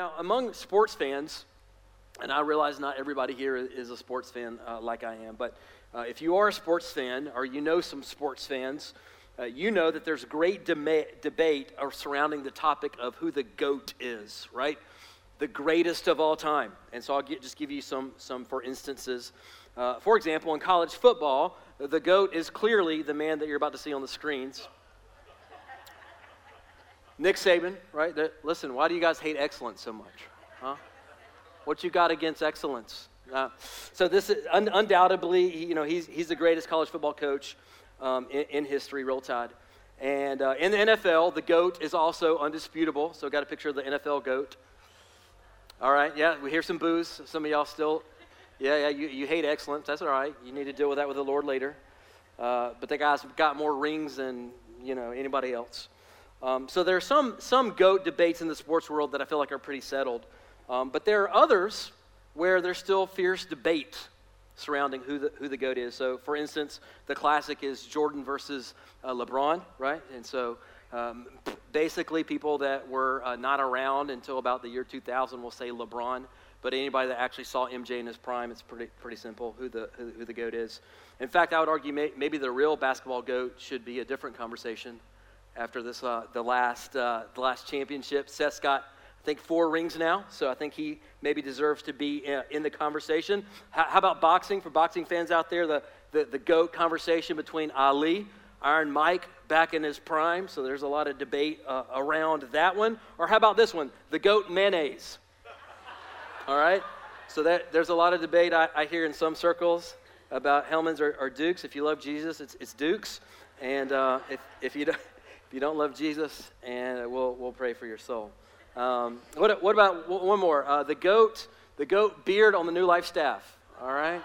Now, among sports fans, and I realize not everybody here is a sports fan uh, like I am, but uh, if you are a sports fan or you know some sports fans, uh, you know that there's great debate surrounding the topic of who the GOAT is, right? The greatest of all time. And so I'll get, just give you some, some for instances. Uh, for example, in college football, the GOAT is clearly the man that you're about to see on the screens. Nick Saban, right? listen, why do you guys hate excellence so much? Huh? What you got against excellence? Uh, so this is un- undoubtedly, you know, he's, he's the greatest college football coach um, in, in, history, Roll Tide. And uh, in the NFL, the GOAT is also undisputable. So I got a picture of the NFL GOAT. All right, yeah, we hear some boos. Some of y'all still, yeah, yeah, you, you hate excellence. That's all right. You need to deal with that with the Lord later. Uh, but the guy's got more rings than, you know, anybody else. Um, so there are some, some GOAT debates in the sports world that I feel like are pretty settled. Um, but there are others where there's still fierce debate surrounding who the, who the GOAT is. So, for instance, the classic is Jordan versus uh, LeBron, right? And so um, basically, people that were uh, not around until about the year 2000 will say LeBron. But anybody that actually saw MJ in his prime, it's pretty, pretty simple who the, who, who the GOAT is. In fact, I would argue may, maybe the real basketball GOAT should be a different conversation after this, uh, the, last, uh, the last championship. Steph's got, I think, four rings now, so I think he maybe deserves to be in, uh, the conversation. How, how, about boxing? For boxing fans out there, the, the, the GOAT conversation between Ali, Iron Mike, back in his prime, so there's a lot of debate uh, around that one. Or how about this one, the GOAT mayonnaise? All right? So that, there's a lot of debate I, I hear in some circles about Hellmann's or, or, Duke's. If you love Jesus, it's, it's Duke's. And uh, if, if you don't, if you don't love Jesus, and we'll, we'll pray for your soul. Um, what, what about one more? Uh, the goat, the goat beard on the new life staff. All right.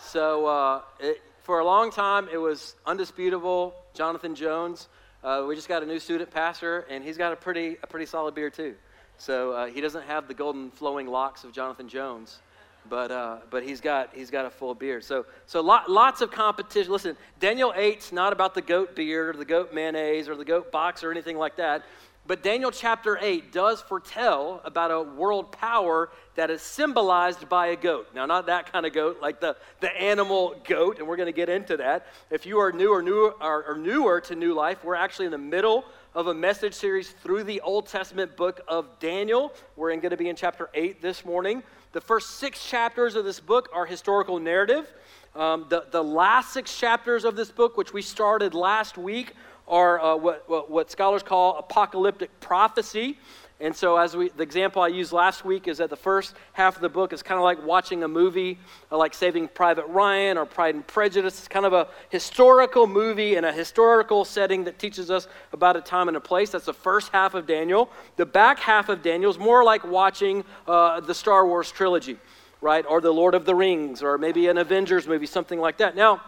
So uh, it, for a long time, it was undisputable. Jonathan Jones. Uh, we just got a new student pastor, and he's got a pretty a pretty solid beard too. So uh, he doesn't have the golden flowing locks of Jonathan Jones, but uh, but he's got he's got a full beard. So so lot, lots of competition. Listen, Daniel 8's not about the goat beard or the goat mayonnaise or the goat box or anything like that. But Daniel chapter 8 does foretell about a world power that is symbolized by a goat. Now, not that kind of goat, like the, the animal goat, and we're going to get into that. If you are new or, new or, or newer to New Life, we're actually in the middle of a message series through the Old Testament book of Daniel. We're going to be in chapter 8 this morning. The first six chapters of this book are historical narrative. Um, the, the last six chapters of this book, which we started last week, are uh, what, what, what scholars call apocalyptic prophecy. And so, as we, the example I used last week is that the first half of the book is kind of like watching a movie like Saving Private Ryan or Pride and Prejudice. It's kind of a historical movie in a historical setting that teaches us about a time and a place. That's the first half of Daniel. The back half of Daniel is more like watching uh, the Star Wars trilogy, right? Or the Lord of the Rings, or maybe an Avengers movie, something like that. Now,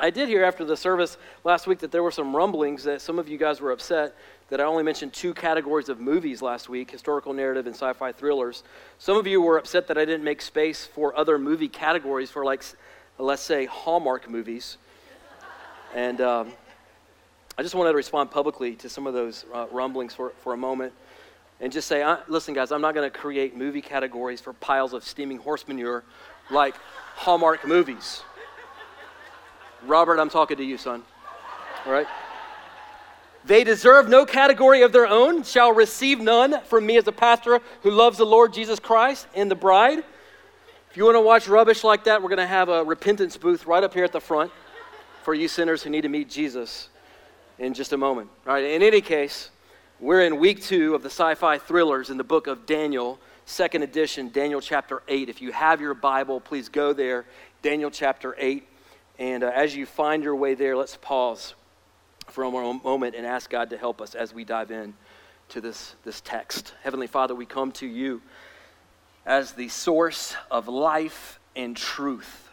I did hear after the service last week that there were some rumblings that some of you guys were upset that I only mentioned two categories of movies last week historical narrative and sci fi thrillers. Some of you were upset that I didn't make space for other movie categories for, like, let's say, Hallmark movies. And um, I just wanted to respond publicly to some of those uh, rumblings for, for a moment and just say, listen, guys, I'm not going to create movie categories for piles of steaming horse manure like Hallmark movies. Robert, I'm talking to you, son. All right? They deserve no category of their own, shall receive none from me as a pastor who loves the Lord Jesus Christ and the bride. If you want to watch rubbish like that, we're going to have a repentance booth right up here at the front for you sinners who need to meet Jesus in just a moment. All right, in any case, we're in week two of the sci fi thrillers in the book of Daniel, second edition, Daniel chapter 8. If you have your Bible, please go there, Daniel chapter 8. And uh, as you find your way there, let's pause for a moment and ask God to help us as we dive in to this, this text. Heavenly Father, we come to you as the source of life and truth.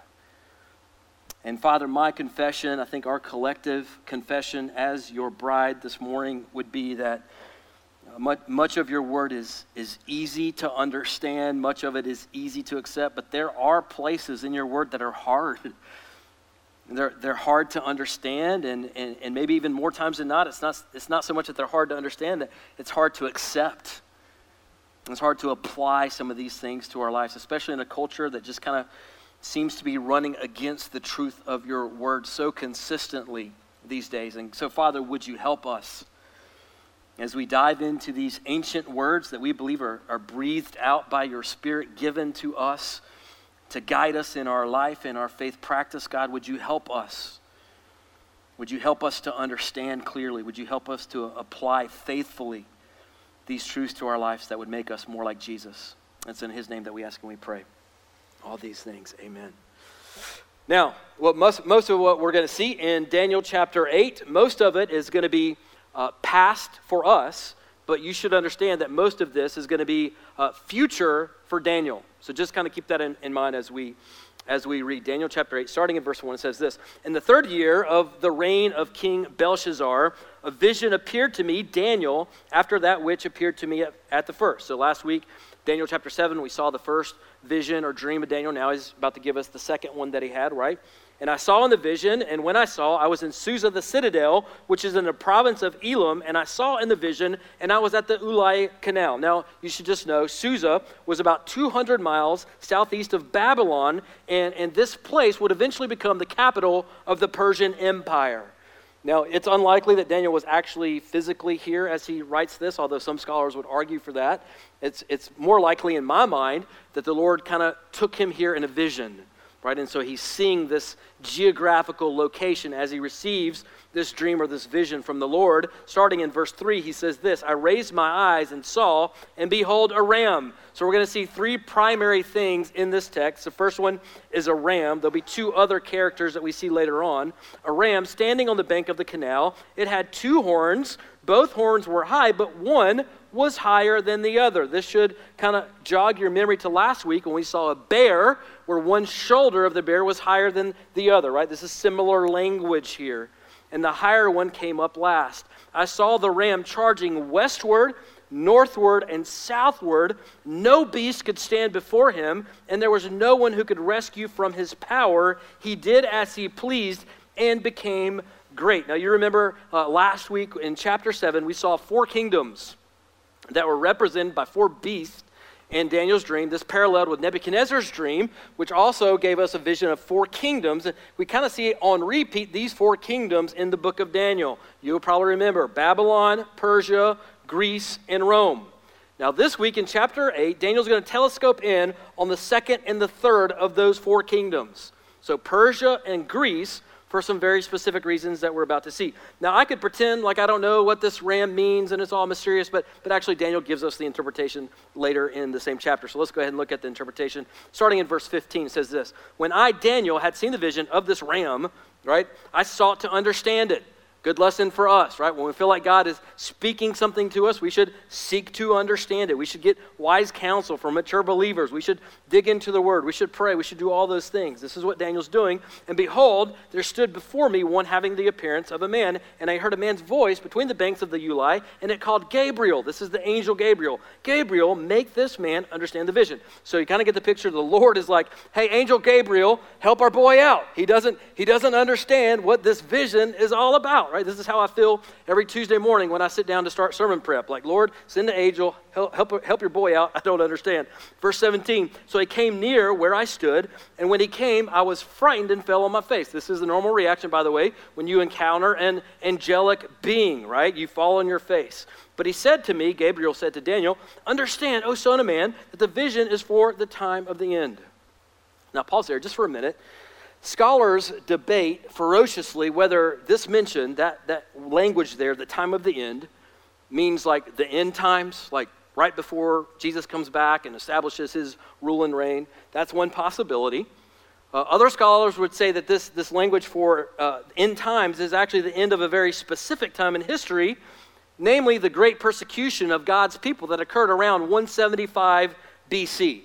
And Father, my confession, I think our collective confession as your bride this morning would be that much, of your word is, is easy to understand, much of it is easy to accept, but there are places in your word that are hard. They're, they're hard to understand, and, and, and maybe even more times than not, it's not, it's not so much that they're hard to understand, that it's hard to accept. It's hard to apply some of these things to our lives, especially in a culture that just kind of seems to be running against the truth of your word so consistently these days. And so, Father, would you help us as we dive into these ancient words that we believe are, are breathed out by your Spirit, given to us to guide us in our life and our faith practice? God, would you help us? Would you help us to understand clearly? Would you help us to apply faithfully these truths to our lives that would make us more like Jesus? It's in His name that we ask and we pray. All these things. Amen. Now, what most, most of what we're going to see in Daniel chapter 8, most of it is going to be uh, past for us, but you should understand that most of this is going to be uh, future for Daniel. So just kind of keep that in, in mind as we as we read Daniel chapter 8, starting in verse 1, it says this In the third year of the reign of King Belshazzar, a vision appeared to me, Daniel, after that which appeared to me at, at, the first. So last week, Daniel chapter 7, we saw the first vision or dream of Daniel. Now he's about to give us the second one that he had, right? And I saw in the vision, and when I saw, I was in Susa the citadel, which is in the province of Elam, and I saw in the vision, and I was at the Ulai Canal. Now, you should just know, Susa was about 200 miles southeast of Babylon, and, and this place would eventually become the capital of the Persian Empire. Now, it's unlikely that Daniel was actually physically here as he writes this, although some scholars would argue for that. It's, it's more likely, in my mind, that the Lord kind of took him here in a vision right? And so he's seeing this geographical location as he receives this dream or this vision from the Lord. Starting in verse 3, he says this I raised my eyes and saw, and behold, a ram. So we're going to see three primary things in this text. The first one is a ram. There'll be two other characters that we see later on. A ram standing on the bank of the canal. It had two horns. Both horns were high, but one was higher than the other. This should kind of jog your memory to last week when we saw a bear where one shoulder of the bear was higher than the other, right? This is similar language here. And the higher one came up last. I saw the ram charging westward, northward, and southward. No beast could stand before him, and there was no one who could rescue from his power. He did as he pleased and became great. Now, you remember uh, last week in chapter 7, we saw four kingdoms that were represented by four beasts in Daniel's dream. This paralleled with Nebuchadnezzar's dream, which also gave us a vision of four kingdoms. And we kind of see on repeat these four kingdoms in the book of Daniel. You'll probably remember Babylon, Persia, Greece, and Rome. Now, this week in chapter 8, Daniel's going to telescope in on the second and the third of those four kingdoms. So, Persia and Greece for some very specific reasons that we're about to see. Now, I could pretend like I don't know what this ram means and it's all mysterious, but, but actually, Daniel gives us the interpretation later in the same chapter. So let's go ahead and look at the interpretation. Starting in verse 15, it says this When I, Daniel, had seen the vision of this ram, right, I sought to understand it. Good lesson for us, right? When we feel like God is speaking something to us, we should seek to understand it. We should get wise counsel from mature believers. We should dig into the word. We should pray. We should do all those things. This is what Daniel's doing. And behold, there stood before me one having the appearance of a man, and I heard a man's voice between the banks of the Ulai, and it called Gabriel. This is the angel Gabriel. Gabriel, make this man understand the vision. So you kind of get the picture. The Lord is like, hey, angel Gabriel, help our boy out. He doesn't, he doesn't understand what this vision is all about right? This is how I feel every Tuesday morning when I sit down to start sermon prep. Like, Lord, send the angel, help, help, help your boy out. I don't understand. Verse 17 So he came near where I stood, and when he came, I was frightened and fell on my face. This is the normal reaction, by the way, when you encounter an angelic being, right? You fall on your face. But he said to me, Gabriel said to Daniel, Understand, O son of man, that the vision is for the time of the end. Now, pause there just for a minute. Scholars debate ferociously whether this mention, that, that language there, the time of the end, means like the end times, like right before Jesus comes back and establishes his rule and reign. That's one possibility. Uh, other scholars would say that this, this language for uh, end times is actually the end of a very specific time in history, namely the great persecution of God's people that occurred around 175 BC.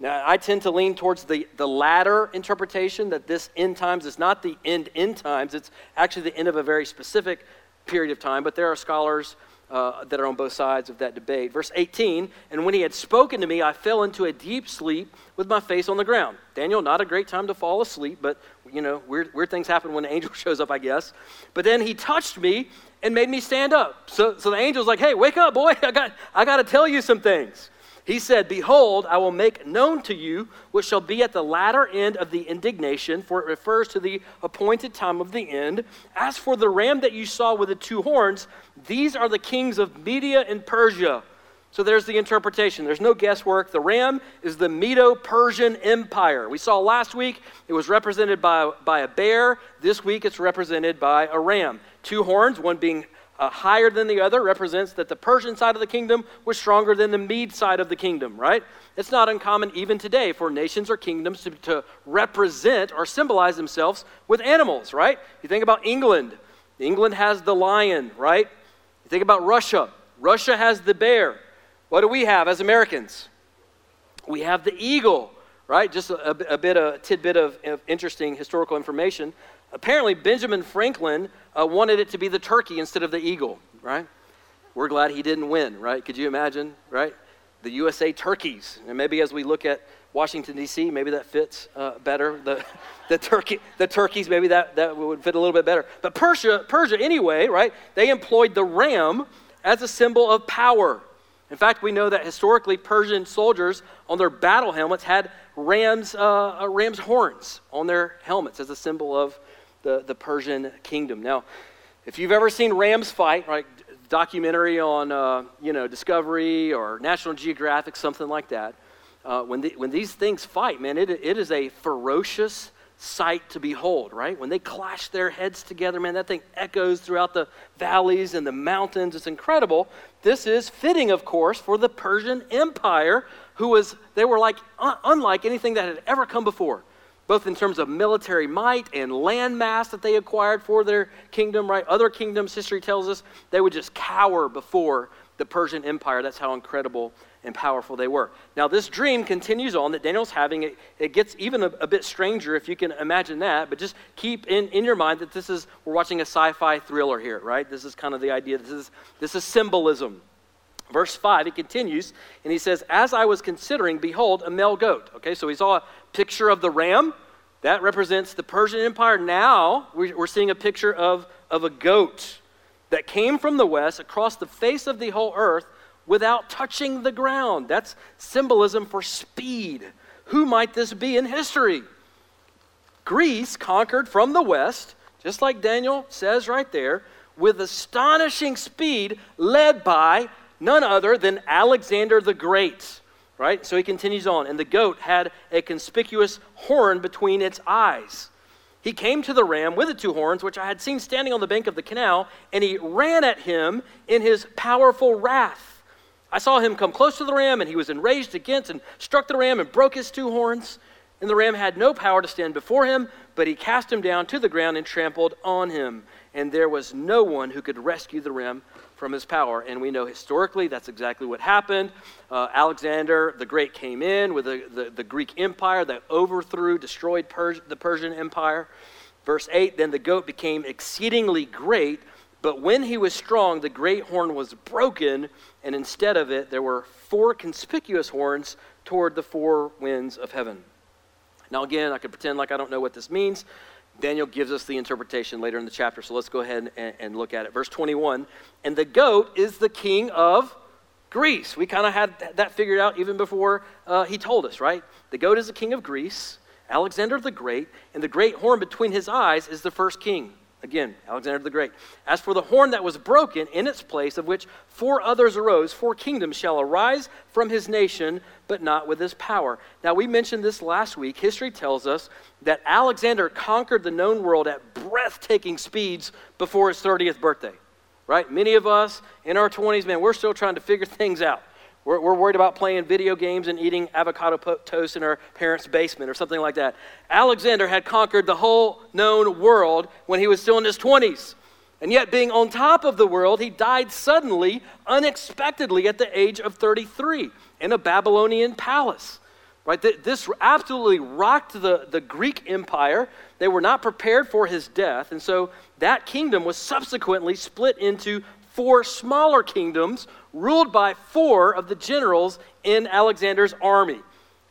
Now, I tend to lean towards the, the latter interpretation that this end times is not the end end times, it's actually the end of a very specific period of time, but there are scholars uh, that are on both sides of that debate. Verse 18, and when he had spoken to me, I fell into a deep sleep with my face on the ground. Daniel, not a great time to fall asleep, but you know, weird, weird things happen when an angel shows up, I guess. But then he touched me and made me stand up. So, so the angel's like, hey, wake up, boy, I got, I got to tell you some things. He said, Behold, I will make known to you what shall be at the latter end of the indignation, for it refers to the appointed time of the end. As for the ram that you saw with the two horns, these are the kings of Media and Persia. So there's the interpretation. There's no guesswork. The ram is the Medo Persian Empire. We saw last week it was represented by, by a bear. This week it's represented by a ram. Two horns, one being uh, higher than the other represents that the Persian side of the kingdom was stronger than the Mede side of the kingdom, right? It's not uncommon even today for nations or kingdoms to, to represent or symbolize themselves with animals, right? You think about England. England has the lion, right? You think about Russia. Russia has the bear. What do we have as Americans? We have the eagle, right? Just a, a bit, a tidbit of, of interesting historical information. Apparently, Benjamin Franklin uh, wanted it to be the turkey instead of the eagle, right? We're glad he didn't win, right? Could you imagine, right? The USA turkeys. And maybe as we look at Washington, D.C., maybe that fits uh, better. The, the, turkey, the turkeys, maybe that, that would fit a little bit better. But Persia, Persia, anyway, right? They employed the ram as a symbol of power. In fact, we know that historically Persian soldiers on their battle helmets had ram's, uh, uh ram's horns on their helmets as a symbol of the, the Persian kingdom. Now, if you've ever seen rams fight, right, documentary on, uh, you know, Discovery or National Geographic, something like that, uh, when, the, when these things fight, man, it, it is a ferocious sight to behold, right? When they clash their heads together, man, that thing echoes throughout the valleys and the mountains. It's incredible. This is fitting, of course, for the Persian Empire, who was, they were like, un- unlike anything that had ever come before both in terms of military might and land mass that they acquired for their kingdom, right? Other kingdoms, history tells us, they would just cower before the Persian Empire. That's how incredible and powerful they were. Now, this dream continues on that Daniel's having. It, it gets even a, a, bit stranger if you can imagine that, but just keep in, in your mind that this is, we're watching a sci fi thriller here, right? This is kind of the idea. This is, this is symbolism. Verse 5, he continues, and he says, As I was considering, behold, a male goat. Okay, so he saw a picture of the ram. That represents the Persian Empire. Now we're seeing a picture of, of a goat that came from the west across the face of the whole earth without touching the ground. That's symbolism for speed. Who might this be in history? Greece conquered from the west, just like Daniel says right there, with astonishing speed, led by none other than Alexander the Great. Right? So he continues on. And the goat had a conspicuous horn between its eyes. He came to the ram with the two horns, which I had seen standing on the bank of the canal, and he ran at him in his powerful wrath. I saw him come close to the ram, and he was enraged against and struck the ram and broke his two horns. And the ram had no power to stand before him, but he cast him down to the ground and trampled on him. And there was no one who could rescue the ram from his power. And we know historically that's exactly what happened. Uh, Alexander the Great came in with the, the, the Greek Empire that overthrew, destroyed Pers- the Persian Empire. Verse 8 Then the goat became exceedingly great, but when he was strong, the great horn was broken, and instead of it, there were four conspicuous horns toward the four winds of heaven. Now, again, I could pretend like I don't know what this means. Daniel gives us the interpretation later in the chapter, so let's go ahead and, and look at it. Verse 21 And the goat is the king of Greece. We kind of had that figured out even before uh, he told us, right? The goat is the king of Greece, Alexander the Great, and the great horn between his eyes is the first king. Again, Alexander the Great. As for the horn that was broken in its place, of which four others arose, four kingdoms shall arise from his nation, but not with his power. Now, we mentioned this last week. History tells us that Alexander conquered the known world at breathtaking speeds before his 30th birthday, right? Many of us in our 20s, man, we're still trying to figure things out. We're, we're worried about playing video games and eating avocado toast in our parents' basement or something like that. Alexander had conquered the whole known world when he was still in his 20s. And yet, being on top of the world, he died suddenly, unexpectedly, at the age of 33 in a Babylonian palace. Right? This absolutely rocked the, the Greek Empire. They were not prepared for his death. And so that kingdom was subsequently split into four smaller kingdoms ruled by four of the generals in Alexander's army.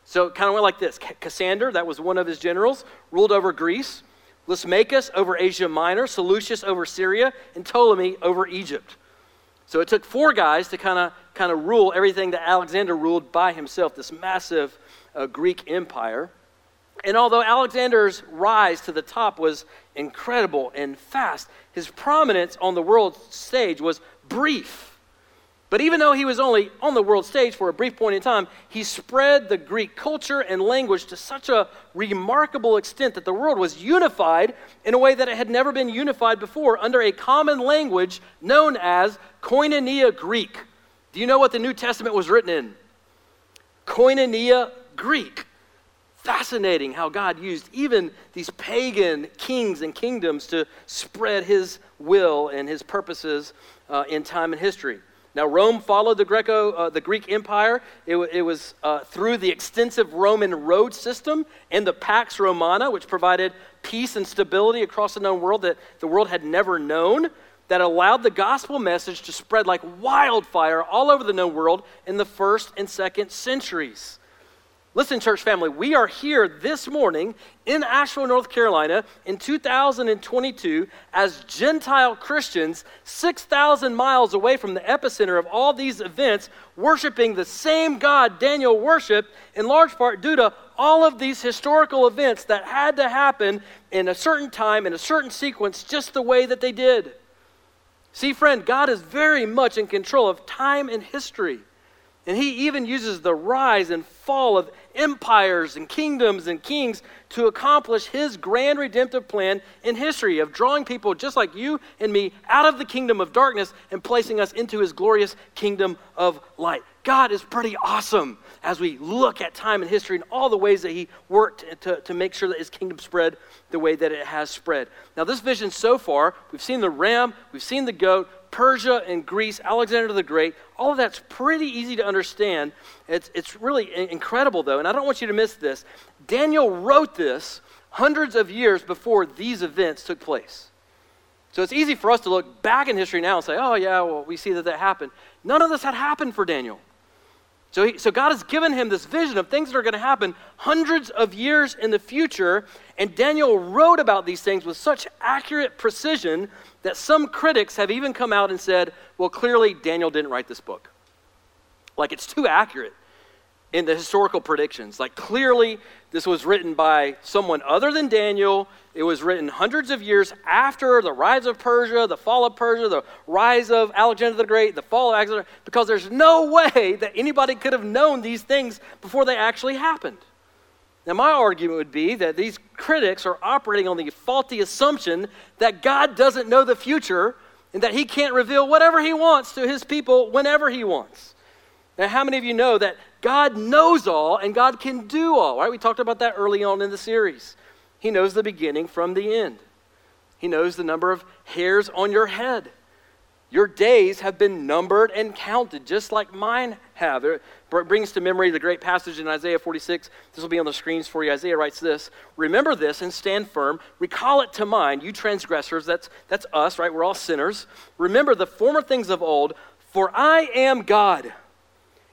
So it kind of went like this Cassander, that was one of his generals, ruled over Greece, Lysimachus over Asia Minor, Seleucus over Syria, and Ptolemy over Egypt. So it took four guys to kind of kind of rule everything that Alexander ruled by himself, this massive uh, Greek empire. And although Alexander's rise to the top was incredible and fast, his prominence on the world stage was brief. But even though he was only on the world stage for a brief point in time, he spread the Greek culture and language to such a remarkable extent that the world was unified in a way that it had never been unified before under a common language known as Koinonia Greek. Do you know what the New Testament was written in? Koinonia Greek. Fascinating how God used even these pagan kings and kingdoms to spread his will and his purposes uh, in time and history. Now, Rome followed the Greco, uh, the Greek Empire. It, it was uh, through the extensive Roman road system and the Pax Romana, which provided peace and stability across the known world that the world had never known, that allowed the gospel message to spread like wildfire all over the known world in the first and second centuries. Listen, church family, we are here this morning in Asheville, North Carolina in 2022 as Gentile Christians, 6,000 miles away from the epicenter of all these events, worshiping the same God Daniel worshiped, in large part due to all of these historical events that had to happen in a certain time, in a certain sequence, just the way that they did. See, friend, God is very much in control of time and history. And he even uses the rise and fall of empires and kingdoms and kings to accomplish his grand redemptive plan in history of drawing people just like you and me out of the kingdom of darkness and placing us into his glorious kingdom of light. God is pretty awesome as we look at time and history and all the ways that he worked to, to make sure that his kingdom spread the way that it has spread. Now, this vision so far, we've seen the ram, we've seen the goat, Persia and Greece, Alexander the Great, all of that's pretty easy to understand. It's, it's really incredible, though, and I don't want you to miss this. Daniel wrote this hundreds of years before these events took place. So it's easy for us to look back in history now and say, oh, yeah, well, we see that that happened. None of this had happened for Daniel. So, he, so God has given him this vision of things that are going to happen hundreds of years in the future. And Daniel wrote about these things with such accurate precision that some critics have even come out and said, well, clearly Daniel didn't write this book. Like it's too accurate in the historical predictions. Like clearly this was written by someone other than Daniel. It was written hundreds of years after the rise of Persia, the fall of Persia, the rise of Alexander the Great, the fall of Alexander, because there's no way that anybody could have known these things before they actually happened. Now, my argument would be that these critics are operating on the faulty assumption that God doesn't know the future and that he can't reveal whatever he wants to his people whenever he wants. Now, how many of you know that God knows all and God can do all, right? We talked about that early on in the series. He knows the beginning from the end, He knows the number of hairs on your head. Your days have been numbered and counted, just like mine have. It brings to memory the great passage in Isaiah 46. This will be on the screens for you. Isaiah writes this Remember this and stand firm. Recall it to mind, you transgressors. That's, that's us, right? We're all sinners. Remember the former things of old, for I am God,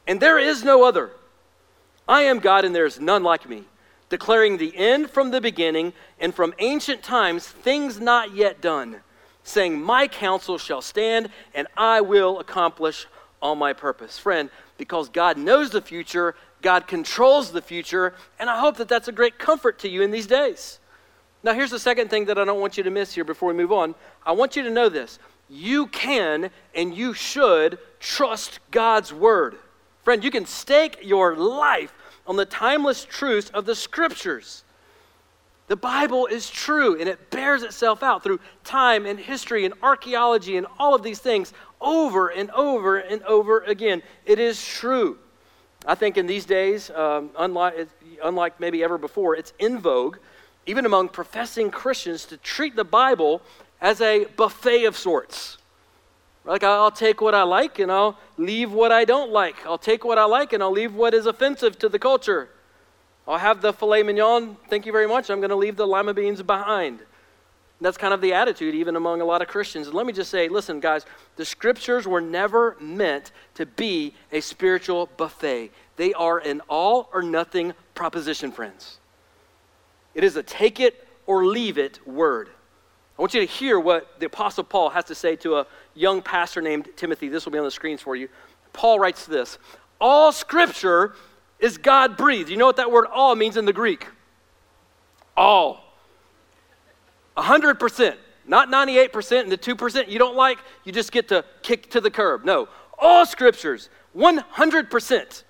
and there is no other. I am God, and there is none like me, declaring the end from the beginning, and from ancient times things not yet done saying, My counsel shall stand, and I will accomplish all my purpose. Friend, because God knows the future, God controls the future, and I hope that that's a great comfort to you in these days. Now, here's the second thing that I don't want you to miss here before we move on. I want you to know this. You can and you should trust God's word. Friend, you can stake your life on the timeless truths of the scriptures. The Bible is true and it bears itself out through time and history and archaeology and all of these things over and over and over again. It is true. I think in these days, um, unlike, unlike maybe ever before, it's in vogue, even among professing Christians, to treat the Bible as a buffet of sorts. Like, I'll take what I like and I'll leave what I don't like. I'll take what I like and I'll leave what is offensive to the culture. I'll have the filet mignon, thank you very much. I'm going to leave the lima beans behind. That's kind of the attitude, even among a lot of Christians. And let me just say listen, guys, the scriptures were never meant to be a spiritual buffet. They are an all or nothing proposition, friends. It is a take it or leave it word. I want you to hear what the Apostle Paul has to say to a young pastor named Timothy. This will be on the screens for you. Paul writes this All scripture is God breathed. You know what that word all means in the Greek? All. 100%. Not 98% and the 2% you don't like, you just get to kick to the curb. No. All scriptures, 100%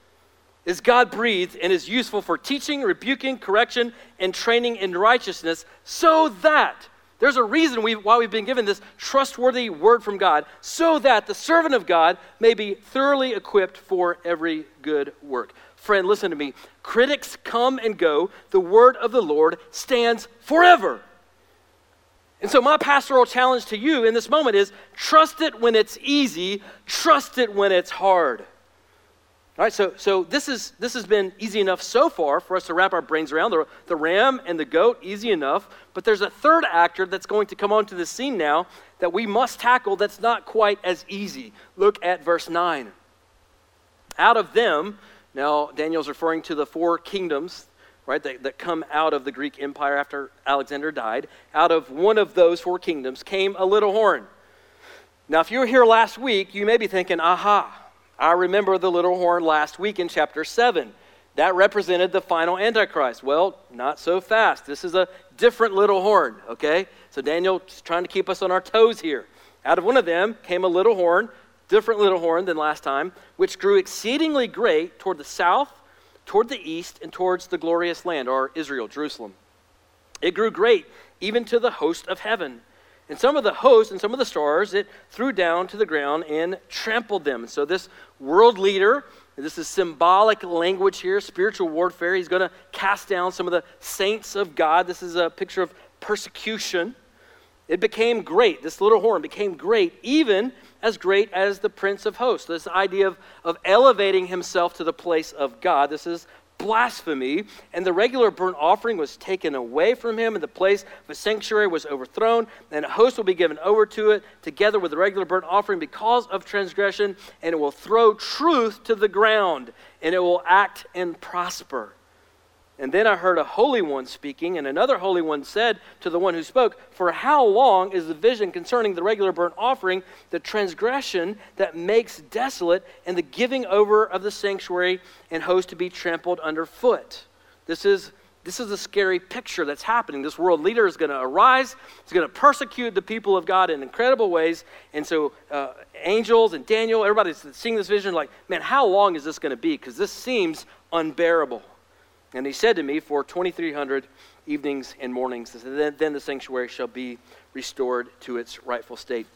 is God breathed and is useful for teaching, rebuking, correction, and training in righteousness, so that there's a reason we, why we've been given this trustworthy word from God, so that the servant of God may be thoroughly equipped for every good work. Friend, listen to me. Critics come and go, the word of the Lord stands forever. And so, my pastoral challenge to you in this moment is trust it when it's easy, trust it when it's hard. All right, so, so this, is, this has been easy enough so far for us to wrap our brains around. The, the ram and the goat, easy enough. But there's a third actor that's going to come onto the scene now that we must tackle that's not quite as easy. Look at verse 9. Out of them, now Daniel's referring to the four kingdoms, right, that, that come out of the Greek Empire after Alexander died. Out of one of those four kingdoms came a little horn. Now, if you were here last week, you may be thinking, aha I remember the little horn last week in chapter 7. That represented the final Antichrist. Well, not so fast. This is a different little horn, okay? So Daniel's trying to keep us on our toes here. Out of one of them came a little horn, different little horn than last time, which grew exceedingly great toward the south, toward the east, and towards the glorious land, or Israel, Jerusalem. It grew great even to the host of heaven. And some of the hosts and some of the stars it threw down to the ground and trampled them. So this world leader. This is symbolic language here, spiritual warfare. He's going to cast down some of the saints of God. This is a picture of persecution. It became great. This little horn became great, even as great as the Prince of Hosts. This idea of, of elevating himself to the place of God. This is blasphemy, and the regular burnt offering was taken away from him, and the place of a sanctuary was overthrown, and a host will be given over to it, together with the regular burnt offering, because of transgression, and it will throw truth to the ground, and it will act and prosper. And then I heard a holy one speaking, and another holy one said to the one who spoke, For how long is the vision concerning the regular burnt offering, the transgression that makes desolate, and the giving over of the sanctuary and host to be trampled underfoot? This is this is a scary picture that's happening. This world leader is going to arise. He's going to persecute the people of God in incredible ways. And so, uh, angels and Daniel, everybody's seeing this vision like, man, how long is this going to be? Because this seems unbearable. And he said to me, For 2,300 evenings and mornings, then, the sanctuary shall be restored to its rightful state.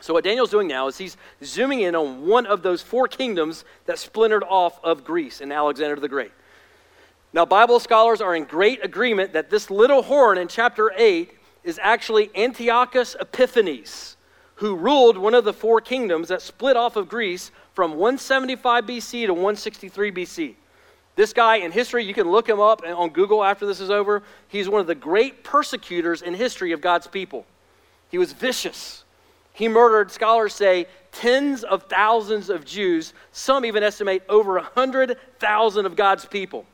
So, what Daniel's doing now is he's zooming in on one of those four kingdoms that splintered off of Greece and Alexander the Great. Now, Bible scholars are in great agreement that this little horn in chapter 8 is actually Antiochus Epiphanes, who ruled one of the four kingdoms that split off of Greece from 175 BC to 163 BC. This guy in history, you can look him up on Google after this is over. He's one of the great persecutors in history of God's people. He was vicious. He murdered, scholars say, tens of thousands of Jews. Some even estimate over 100,000 of God's people.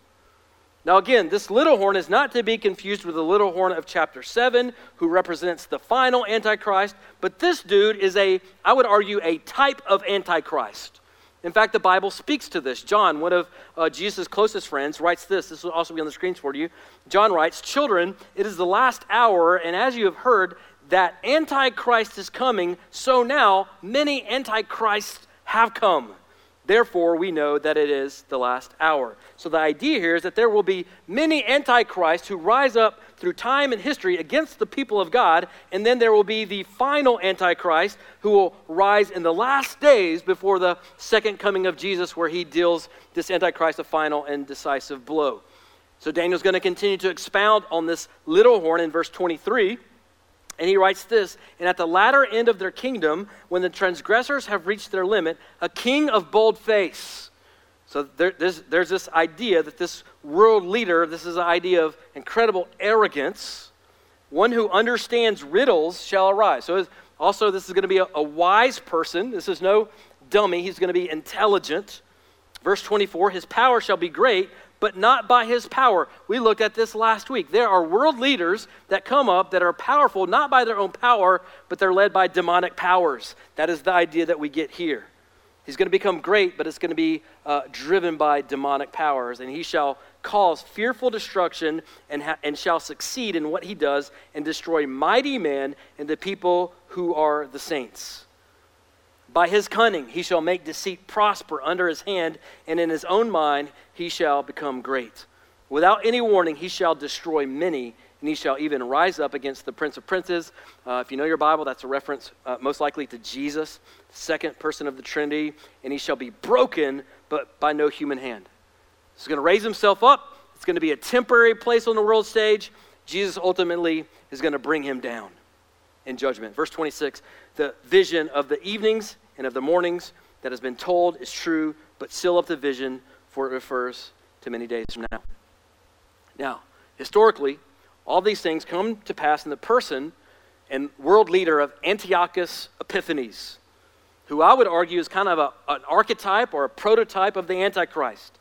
Now, again, this little horn is not to be confused with the little horn of chapter 7, who represents the final Antichrist, but this dude is a, I would argue, a type of Antichrist. In fact, the Bible speaks to this. John, one of uh, Jesus' closest friends, writes this. This will also be on the screens for you. John writes, Children, it is the last hour, and as you have heard that Antichrist is coming, so now many Antichrists have come. Therefore, we know that it is the last hour. So the idea here is that there will be many Antichrists who rise up through time and history against the people of God, and then there will be the final Antichrist who will rise in the last days before the second coming of Jesus, where he deals this Antichrist a final and decisive blow. So Daniel's going to continue to expound on this little horn in verse 23. And he writes this And at the latter end of their kingdom, when the transgressors have reached their limit, a king of bold face. So there, there's, there's this idea that this world leader, this is an idea of incredible arrogance. One who understands riddles shall arise. So also, this is going to be a, a wise person. This is no dummy. He's going to be intelligent. Verse 24 His power shall be great, but not by his power. We looked at this last week. There are world leaders that come up that are powerful not by their own power, but they're led by demonic powers. That is the idea that we get here. He's going to become great, but it's going to be uh, driven by demonic powers, and he shall cause fearful destruction and, ha- and shall succeed in what he does and destroy mighty men and the people who are the saints. By his cunning he shall make deceit prosper under his hand, and in his own mind he shall become great. Without any warning he shall destroy many, and he shall even rise up against the prince of princes. Uh, if you know your Bible, that's a reference uh, most likely to Jesus, second person of the Trinity, and he shall be broken, but by no human hand. He's going to raise himself up. It's going to be a temporary place on the world stage. Jesus ultimately is going to bring him down in judgment. Verse 26 the vision of the evenings and of the mornings that has been told is true, but seal up the vision, for it refers to many days from now. Now, historically, all these things come to pass in the person and world leader of Antiochus Epiphanes, who I would argue is kind of a, an archetype or a prototype of the Antichrist.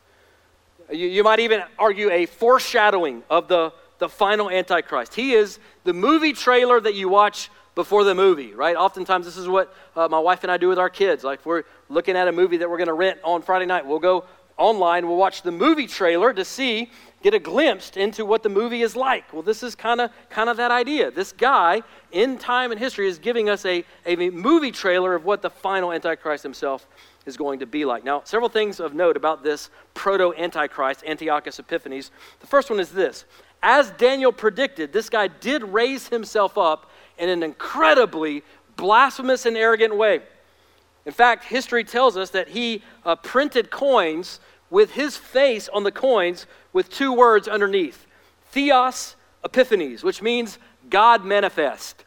You, you might even argue a foreshadowing of the, the final Antichrist. He is the movie trailer that you watch before the movie, right? Oftentimes, this is what uh, my wife and I do with our kids. Like, we're looking at a movie that we're going to rent on Friday night, we'll go online, we'll watch the movie trailer to see, get a glimpse into what the movie is like. Well, this is kind of kind of that idea. This guy in time and history is giving us a, a movie trailer of what the final Antichrist himself is going to be like. Now, several things of note about this proto Antichrist, Antiochus Epiphanes. The first one is this as Daniel predicted, this guy did raise himself up in an incredibly blasphemous and arrogant way. In fact, history tells us that he uh, printed coins with his face on the coins with two words underneath Theos Epiphanes, which means God manifest.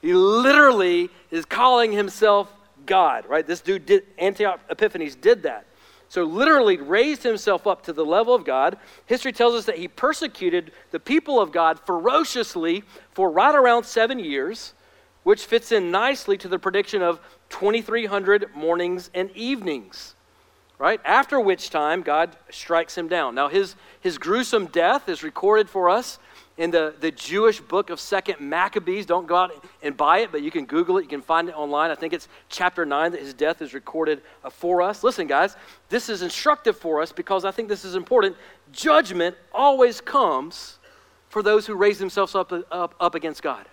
He literally is calling himself God, right? This dude did, Antioch Epiphanes did that. So, literally raised himself up to the level of God. History tells us that he persecuted the people of God ferociously for right around seven years, which fits in nicely to the prediction of 2,300 mornings and evenings, right? After which time, God strikes him down. Now, his, his gruesome death is recorded for us in the, the Jewish book of Second Maccabees. Don't go out and buy it, but you can Google it. You can find it online. I think it's chapter 9 that his death is recorded uh, for us. Listen, guys, this is instructive for us because I think this is important. Judgment always comes for those who raise themselves up, up, up against God.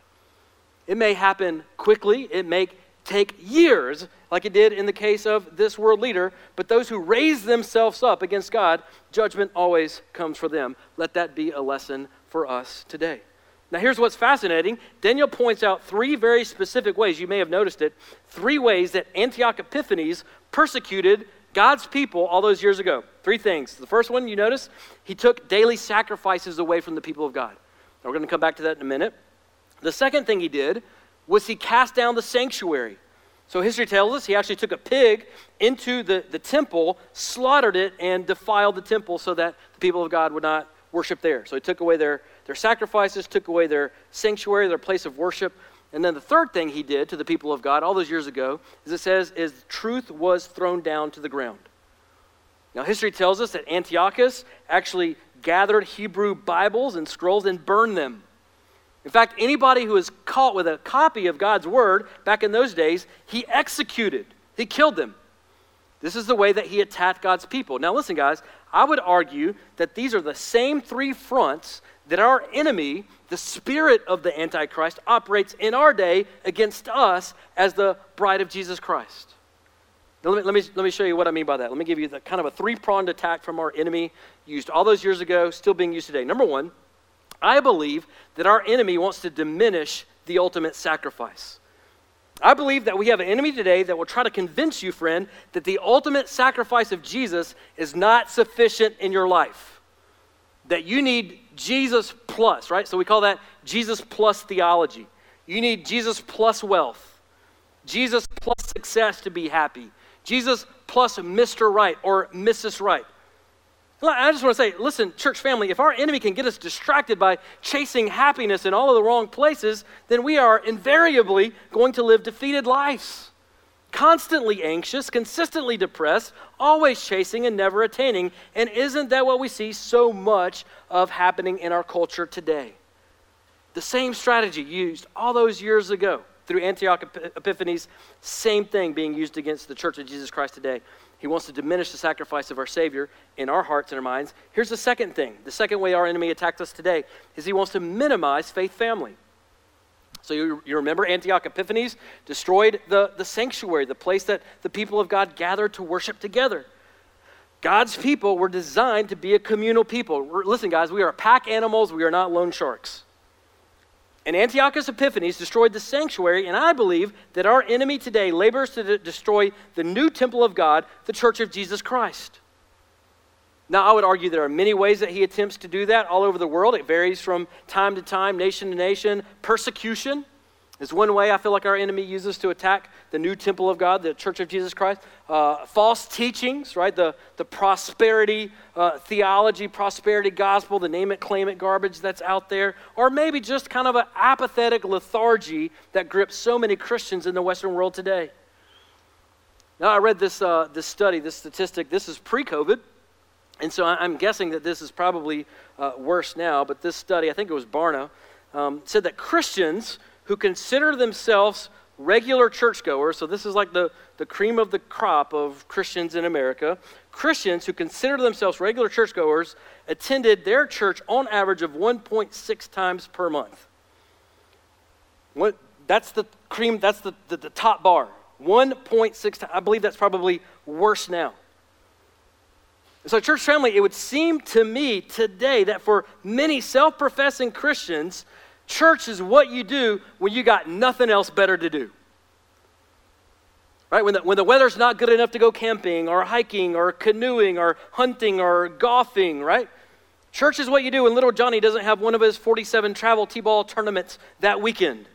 It may happen quickly, it may take years, like it did in the case of this world leader, but those who raise themselves up against God, judgment always comes for them. Let that be a lesson for us today. Now, here's what's fascinating. Daniel points out three very specific ways, you may have noticed it, three ways that Antioch Epiphanes persecuted God's people all those years ago. Three things. The first one, you notice, he took daily sacrifices away from the people of God. Now, we're going to come back to that in a minute. The second thing he did was he cast down the sanctuary. So history tells us he actually took a pig into the, the temple, slaughtered it, and defiled the temple so that the people of God would not worship there. So he took away their, their sacrifices, took away their sanctuary, their place of worship. And then the third thing he did to the people of God all those years ago is it says, is truth was thrown down to the ground. Now, history tells us that Antiochus actually gathered Hebrew Bibles and scrolls and burned them. In fact, anybody who was caught with a copy of God's word back in those days, he executed, he killed them. This is the way that he attacked God's people. Now, listen, guys, I would argue that these are the same three fronts that our enemy, the spirit of the Antichrist, operates in our day against us as the bride of Jesus Christ. Now, let, me, let, me, let me show you what I mean by that. Let me give you the kind of a three pronged attack from our enemy used all those years ago, still being used today. Number one, I believe that our enemy wants to diminish the ultimate sacrifice. I believe that we have an enemy today that will try to convince you, friend, that the ultimate sacrifice of Jesus is not sufficient in your life. That you need Jesus plus, right? So we call that Jesus plus theology. You need Jesus plus wealth, Jesus plus success to be happy, Jesus plus Mr. Right or Mrs. Right. I just want to say, listen, church family, if our enemy can get us distracted by chasing happiness in all of the wrong places, then we are invariably going to live defeated lives. constantly anxious, consistently depressed, always chasing and never attaining. And isn't that what we see so much of happening in our culture today? The same strategy used all those years ago through Antioch Epiphanes, same thing being used against the church of Jesus Christ today. He wants to diminish the sacrifice of our Savior in our hearts and our minds. Here's the second thing the second way our enemy attacks us today is he wants to minimize faith family. So you, you remember Antioch Epiphanes destroyed the, the sanctuary, the place that the people of God gathered to worship together. God's people were designed to be a communal people. Listen, guys, we are pack animals, we are not lone sharks. And Antiochus Epiphanes destroyed the sanctuary, and I believe that our enemy today labors to de- destroy the new temple of God, the church of Jesus Christ. Now, I would argue there are many ways that he attempts to do that all over the world. It varies from time to time, nation to nation. Persecution is one way I feel like our enemy uses to attack the new temple of God, the church of Jesus Christ. Uh, false teachings, right? The, the prosperity uh, theology, prosperity gospel, the name it, claim it garbage that's out there. Or maybe just kind of an apathetic lethargy that grips so many Christians in the Western world today. Now, I read this, uh, this study, this statistic. This is pre COVID. And so I'm guessing that this is probably uh, worse now, but this study, I think it was Barna, um, said that Christians who consider themselves regular churchgoers, so this is like the, the cream of the crop of Christians in America, Christians who consider themselves regular churchgoers attended their church on average of 1.6 times per month. What, that's the cream, that's the, the, the top bar. 1.6 times. I believe that's probably worse now. So, church family, it would seem to me today that for many self professing Christians, church is what you do when you got nothing else better to do. Right? When the, when the weather's not good enough to go camping or hiking or canoeing or hunting or golfing, right? Church is what you do when little Johnny doesn't have one of his 47 travel T ball tournaments that weekend.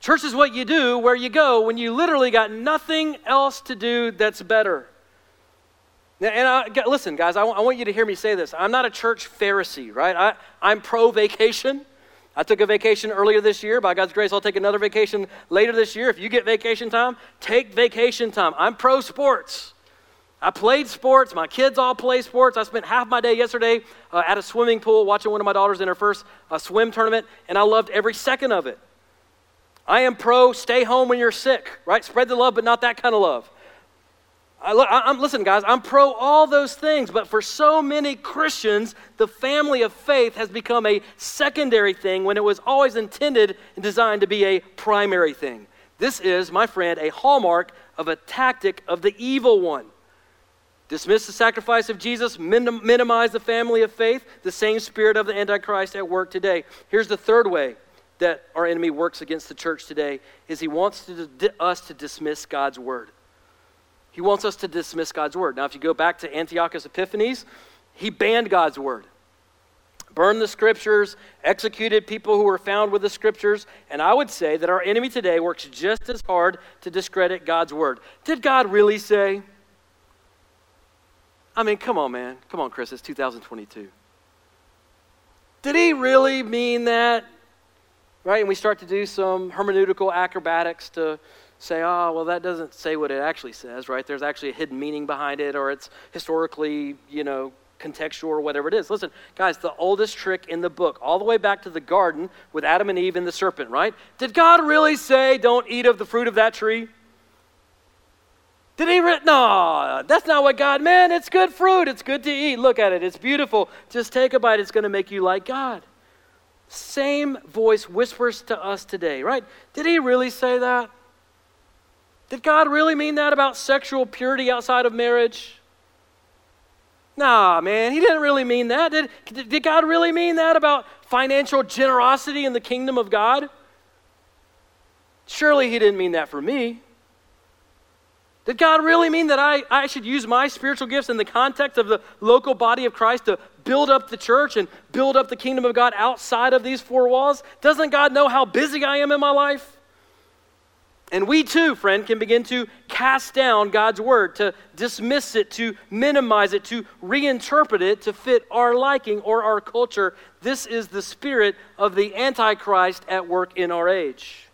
Church is what you do where you go when you literally got nothing else to do that's better. And I, listen, guys, I, I want you to hear me say this. I'm not a church Pharisee, right? I, I'm pro vacation. I took a vacation earlier this year. By God's grace, I'll take another vacation later this year. If you get vacation time, take vacation time. I'm pro sports. I played sports. My kids all play sports. I spent half my day yesterday uh, at a swimming pool watching one of my daughters in her first uh, swim tournament, and I loved every second of it. I am pro stay home when you're sick, right? Spread the love, but not that kind of love. I, am listen, guys, I'm pro all those things, but for so many Christians, the family of faith has become a secondary thing when it was always intended and designed to be a primary thing. This is, my friend, a hallmark of a tactic of the evil one. Dismiss the sacrifice of Jesus, minim- minimize the family of faith, the same spirit of the Antichrist at work today. Here's the third way that our enemy works against the church today is he wants to, us to dismiss God's word. He wants us to dismiss God's word. Now, if you go back to Antiochus Epiphanes, he banned God's word, burned the scriptures, executed people who were found with the scriptures. And I would say that our enemy today works just as hard to discredit God's word. Did God really say? I mean, come on, man. Come on, Chris. It's 2022. Did he really mean that? Right? And we start to do some hermeneutical acrobatics to say, oh, well, that doesn't say what it actually says, right? There's actually a hidden meaning behind it, or it's historically, you know, contextual or whatever it is. Listen, guys, the oldest trick in the book, all the way back to the garden with Adam and Eve and the serpent, right? Did God really say, don't eat of the fruit of that tree? Did he? Re- no, that's not what God meant. It's good fruit. It's good to eat. Look at it. It's beautiful. Just take a bite. It's going to make you like God. Same voice whispers to us today, right? Did he really say that? Did God really mean that about sexual purity outside of marriage? Nah, man, he didn't really mean that. Did, did God really mean that about financial generosity in the kingdom of God? Surely he didn't mean that for me. Did God really mean that I, I should use my spiritual gifts in the context of the local body of Christ to build up the church and build up the kingdom of God outside of these four walls? Doesn't God know how busy I am in my life? And we too, friend, can begin to cast down God's word, to dismiss it, to minimize it, to reinterpret it to fit our liking or our culture. This is the spirit of the Antichrist at work in our age.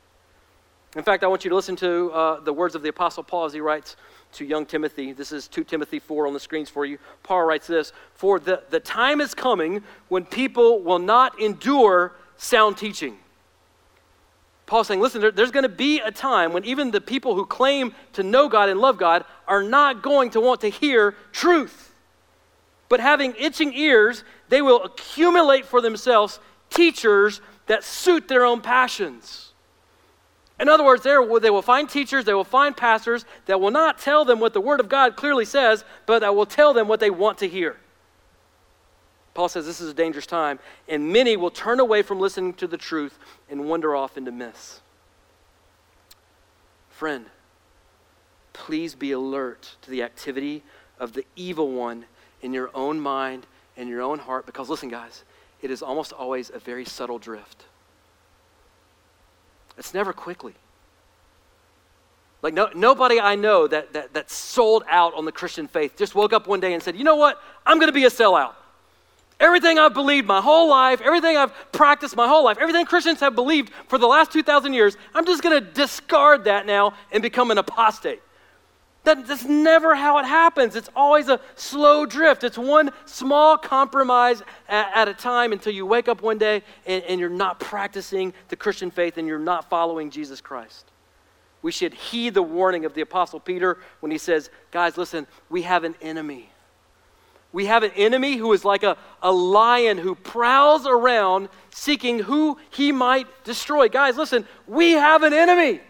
In fact, I want you to listen to uh, the words of the Apostle Paul as he writes to young Timothy. This is 2 Timothy 4 on the screens for you. Paul writes this For the, the time is coming when people will not endure sound teaching. Paul's saying, listen, there, there's going to be a time when even the people who claim to know God and love God are not going to want to hear truth. But having itching ears, they will accumulate for themselves teachers that suit their own passions. In other words, they will find teachers, they will find pastors that will not tell them what the Word of God clearly says, but that will tell them what they want to hear. Paul says this is a dangerous time, and many will turn away from listening to the truth and wander off into myths. Friend, please be alert to the activity of the evil one in your own mind and your own heart, because listen, guys, it is almost always a very subtle drift. It's never quickly. Like, no, nobody I know that, that, that sold out on the Christian faith just woke up one day and said, you know what? I'm going to be a sellout. Everything I've believed my whole life, everything I've practiced my whole life, everything Christians have believed for the last 2,000 years, I'm just going to discard that now and become an apostate. That, that's never how it happens. It's always a slow drift. It's one small compromise at, at a time until you wake up one day and, and you're not practicing the Christian faith and you're not following Jesus Christ. We should heed the warning of the Apostle Peter when he says, Guys, listen, we have an enemy. We have an enemy who is like a, a lion who prowls around seeking who he might destroy. Guys, listen, we have an enemy.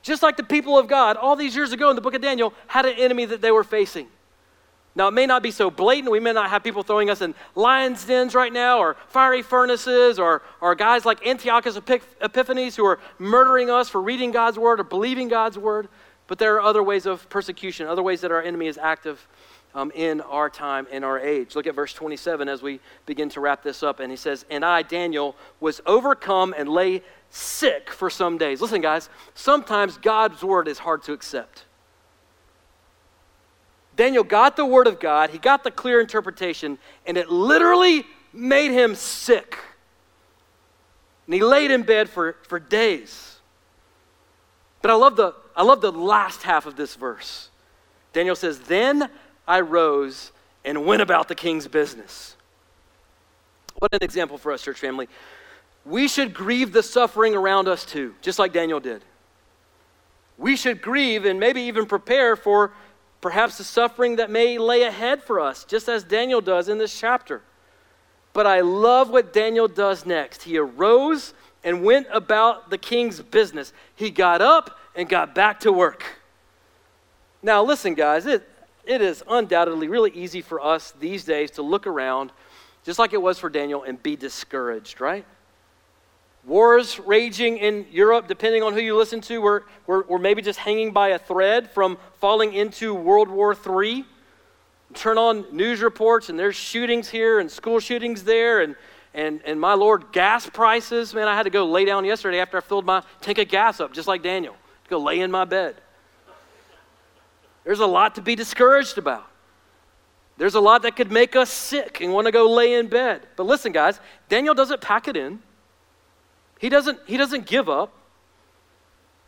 Just like the people of God, all these years ago in the book of Daniel, had an enemy that they were facing. Now, it may not be so blatant. We may not have people throwing us in lion's dens right now, or fiery furnaces, or, or guys like Antiochus Epiphanes who are murdering us for reading God's word or believing God's word. But there are other ways of persecution, other ways that our enemy is active um, in our time, in our age. Look at verse 27 as we begin to wrap this up. And he says, And I, Daniel, was overcome and lay sick for some days. Listen, guys, sometimes God's word is hard to accept. Daniel got the word of God, he got the clear interpretation, and it literally made him sick. And he laid in bed for, for days. But I love, the, I love the last half of this verse. Daniel says, Then I rose and went about the king's business. What an example for us, church family we should grieve the suffering around us too, just like Daniel did. We should grieve and maybe even prepare for perhaps the suffering that may lay ahead for us, just as Daniel does in this chapter. But I love what Daniel does next. He arose and went about the king's business. He got up and got back to work. Now, listen, guys, it, it is undoubtedly really easy for us these days to look around, just like it was for Daniel, and be discouraged, right? Wars raging in Europe, depending on who you listen to, we're, we're, we're maybe just hanging by a thread from falling into World War III. Turn on news reports, and there's shootings here and school shootings there, and, and, and my Lord, gas prices. Man, I had to go lay down yesterday after I filled my tank of gas up, just like Daniel, to go lay in my bed. There's a lot to be discouraged about. There's a lot that could make us sick and want to go lay in bed. But listen, guys, Daniel doesn't pack it in. He doesn't, he doesn't give up.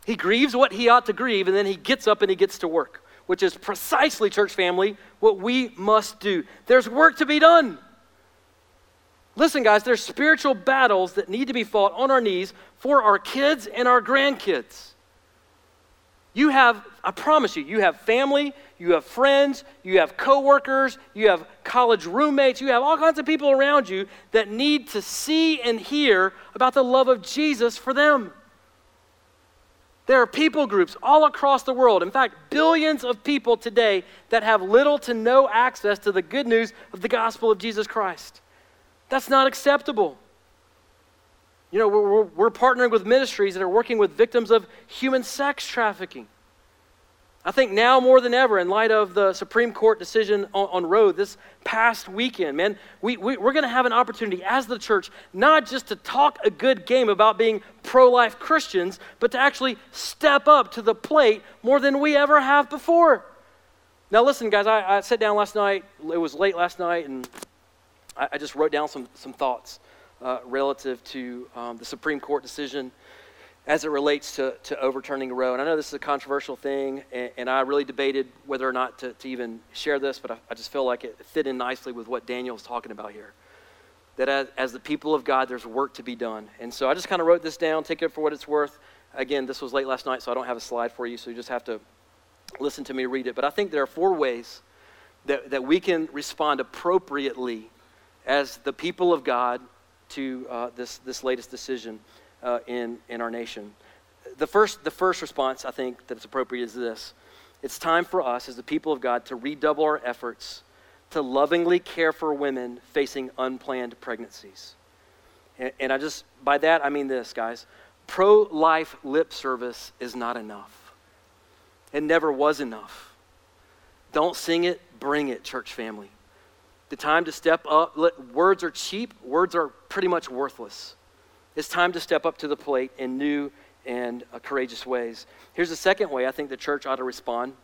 He grieves what he ought to grieve, and then he gets up and he gets to work, which is precisely, church family, what we must do. There's work to be done. Listen, guys, there's spiritual battles that need to be fought on our knees for our kids and our grandkids. You have, I promise you, you have family, you have friends, you have coworkers, you have college roommates, you have all kinds of people around you that need to see and hear about the love of Jesus for them. There are people groups all across the world, in fact, billions of people today that have little to no access to the good news of the gospel of Jesus Christ. That's not acceptable. You know, we're, we're, partnering with ministries that are working with victims of human sex trafficking. I think now more than ever, in light of the Supreme Court decision on, on Roe this past weekend, man, we, we, we're going to have an opportunity as the church not just to talk a good game about being pro life Christians, but to actually step up to the plate more than we ever have before. Now, listen, guys, I, I sat down last night. It was late last night, and I, I just wrote down some, some thoughts uh, relative to um, the Supreme Court decision as it relates to, to overturning Roe. And I know this is a controversial thing, and, and I really debated whether or not to, to even share this, but I, I, just feel like it fit in nicely with what Daniel's talking about here. That as, as the people of God, there's work to be done. And so I just kind of wrote this down, take it for what it's worth. Again, this was late last night, so I don't have a slide for you, so you just have to listen to me read it. But I think there are four ways that, that we can respond appropriately as the people of God to uh, this, this latest decision uh, in, in our nation. The first, the first response I think that's appropriate is this it's time for us as the people of God to redouble our efforts to lovingly care for women facing unplanned pregnancies. And, and I just, by that, I mean this, guys. Pro life lip service is not enough, it never was enough. Don't sing it, bring it, church family. The time to step up, words are cheap, words are pretty much worthless. It's time to step up to the plate in new and uh, courageous ways. Here's the second way I think the church ought to respond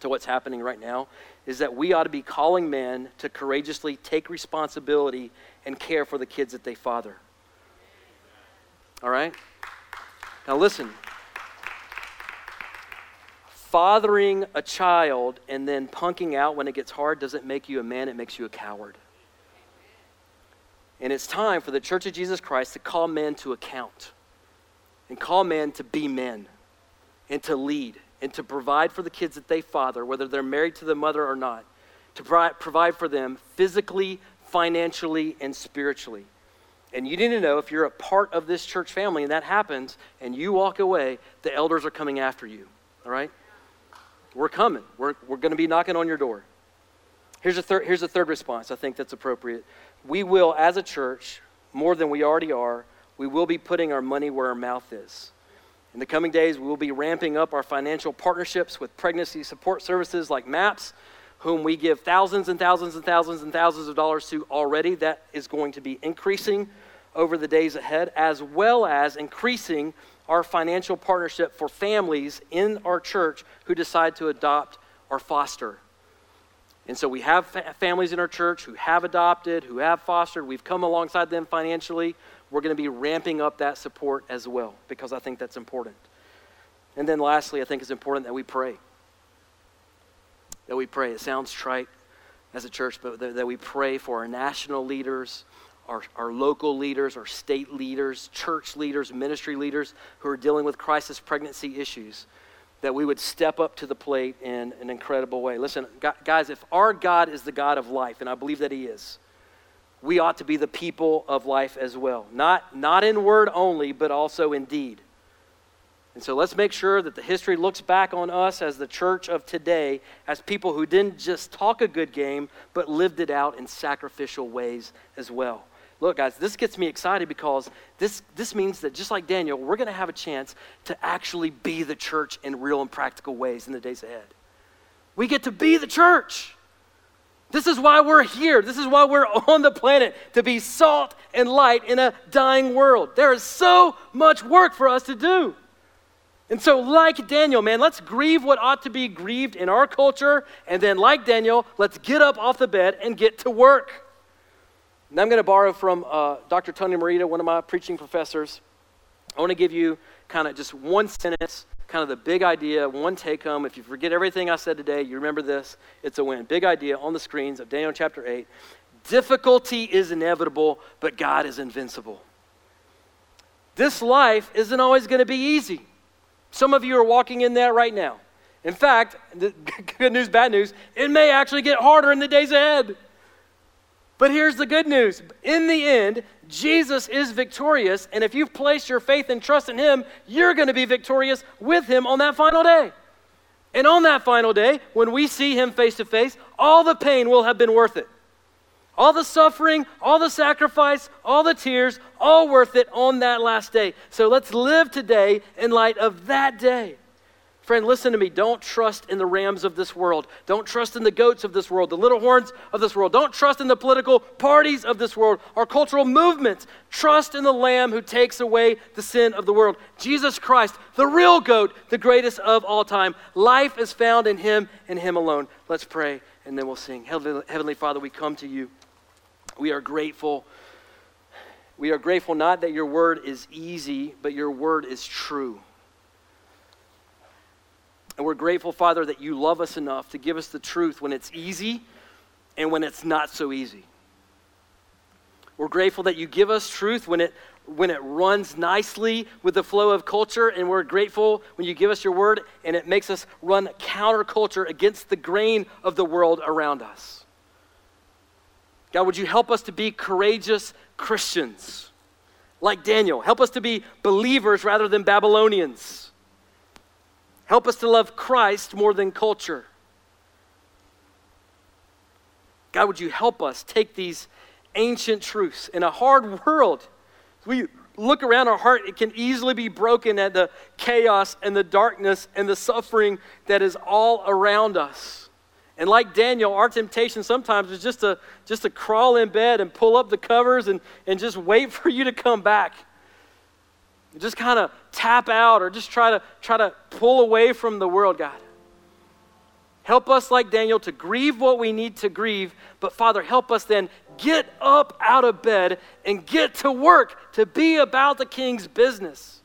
to what's happening right now is that we ought to be calling men to courageously take responsibility and care for the kids that they father. All right? Now listen. Fathering a child and then punking out when it gets hard doesn't make you a man, it makes you a coward. And it's time for the Church of Jesus Christ to call men to account and call men to be men and to lead and to provide for the kids that they father, whether they're married to the mother or not, to provide for them physically, financially, and spiritually. And you need to know if you're a part of this church family and that happens and you walk away, the elders are coming after you. All right? We're coming. We're, we're going to be knocking on your door. Here's a, thir- here's a third response I think that's appropriate we will, as a church, more than we already are, we will be putting our money where our mouth is. In the coming days, we will be ramping up our financial partnerships with pregnancy support services like MAPS, whom we give thousands and thousands and thousands and thousands of dollars to already. That is going to be increasing over the days ahead, as well as increasing our financial partnership for families in our church who decide to adopt or foster and so we have fa- families in our church who have adopted, who have fostered. We've come alongside them financially. We're going to be ramping up that support as well because I think that's important. And then lastly, I think it's important that we pray. That we pray. It sounds trite as a church, but that, that we pray for our national leaders, our, our local leaders, our state leaders, church leaders, ministry leaders who are dealing with crisis pregnancy issues that we would step up to the plate in an incredible way. Listen, guys, if our God is the God of life, and I believe that He is, we ought to be the people of life as well. Not, not in word only, but also in deed. And so let's make sure that the history looks back on us as the church of today as people who didn't just talk a good game, but lived it out in sacrificial ways as well. Look, guys, this gets me excited because this, this means that just like Daniel, we're going to have a chance to actually be the church in real and practical ways in the days ahead. We get to be the church. This is why we're here. This is why we're on the planet to be salt and light in a dying world. There is so much work for us to do. And so, like Daniel, man, let's grieve what ought to be grieved in our culture. And then, like Daniel, let's get up off the bed and get to work. And I'm going to borrow from uh, Dr. Tony Merida, one of my preaching professors. I want to give you kind of just one sentence, kind of the big idea, one take home. If you forget everything I said today, you remember this, it's a win. Big idea on the screens of Daniel chapter 8. Difficulty is inevitable, but God is invincible. This life isn't always going to be easy. Some of you are walking in that right now. In fact, good news, bad news, it may actually get harder in the days ahead. But here's the good news. In the end, Jesus is victorious, and if you've placed your faith and trust in Him, you're going to be victorious with Him on that final day. And on that final day, when we see Him face to face, all the pain will have been worth it. All the suffering, all the sacrifice, all the tears, all worth it on that last day. So let's live today in light of that day. Friend, listen to me. Don't trust in the rams of this world. Don't trust in the goats of this world, the little horns of this world. Don't trust in the political parties of this world, our cultural movements. Trust in the Lamb who takes away the sin of the world. Jesus Christ, the real goat, the greatest of all time. Life is found in him and him alone. Let's pray and then we'll sing. Heavenly Father, we come to you. We are grateful We are grateful not that your word is easy, but your word is true. And we're grateful, Father, that you love us enough to give us the truth when it's easy and when it's not so easy. We're grateful that you give us truth when it, when it runs nicely with the flow of culture, and we're grateful when you give us your word and it makes us run counterculture against the grain of the world around us. God, would you help us to be courageous Christians like Daniel? Help us to be believers rather than Babylonians. Help us to love Christ more than culture. God, would you help us take these ancient truths in a hard world? We look around our heart, it can easily be broken at the chaos and the darkness and the suffering that is all around us. And like Daniel, our temptation sometimes is just to just to crawl in bed and pull up the covers and, and just wait for you to come back. Just kind of tap out or just try to try to pull away from the world, God. Help us, like Daniel, to grieve what we need to grieve, but Father, help us then get up out of bed and get to work to be about the King's business.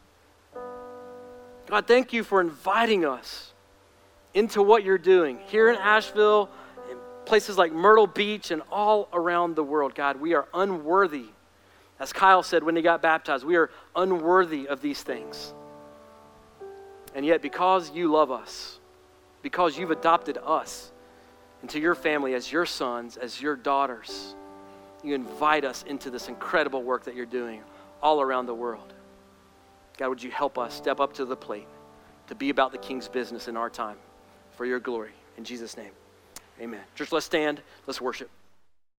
God, thank you for inviting us into what you're doing here in Asheville, in places like Myrtle Beach, and all around the world. God, we are unworthy as Kyle said when he got baptized, we are unworthy of these things. And yet, because you love us, because you've adopted us into your family as your sons, as your daughters, you invite us into this incredible work that you're doing all around the world. God, would you help us step up to the plate to be about the king's business in our time for your glory? In Jesus' name, amen. Church, let's stand, let's worship.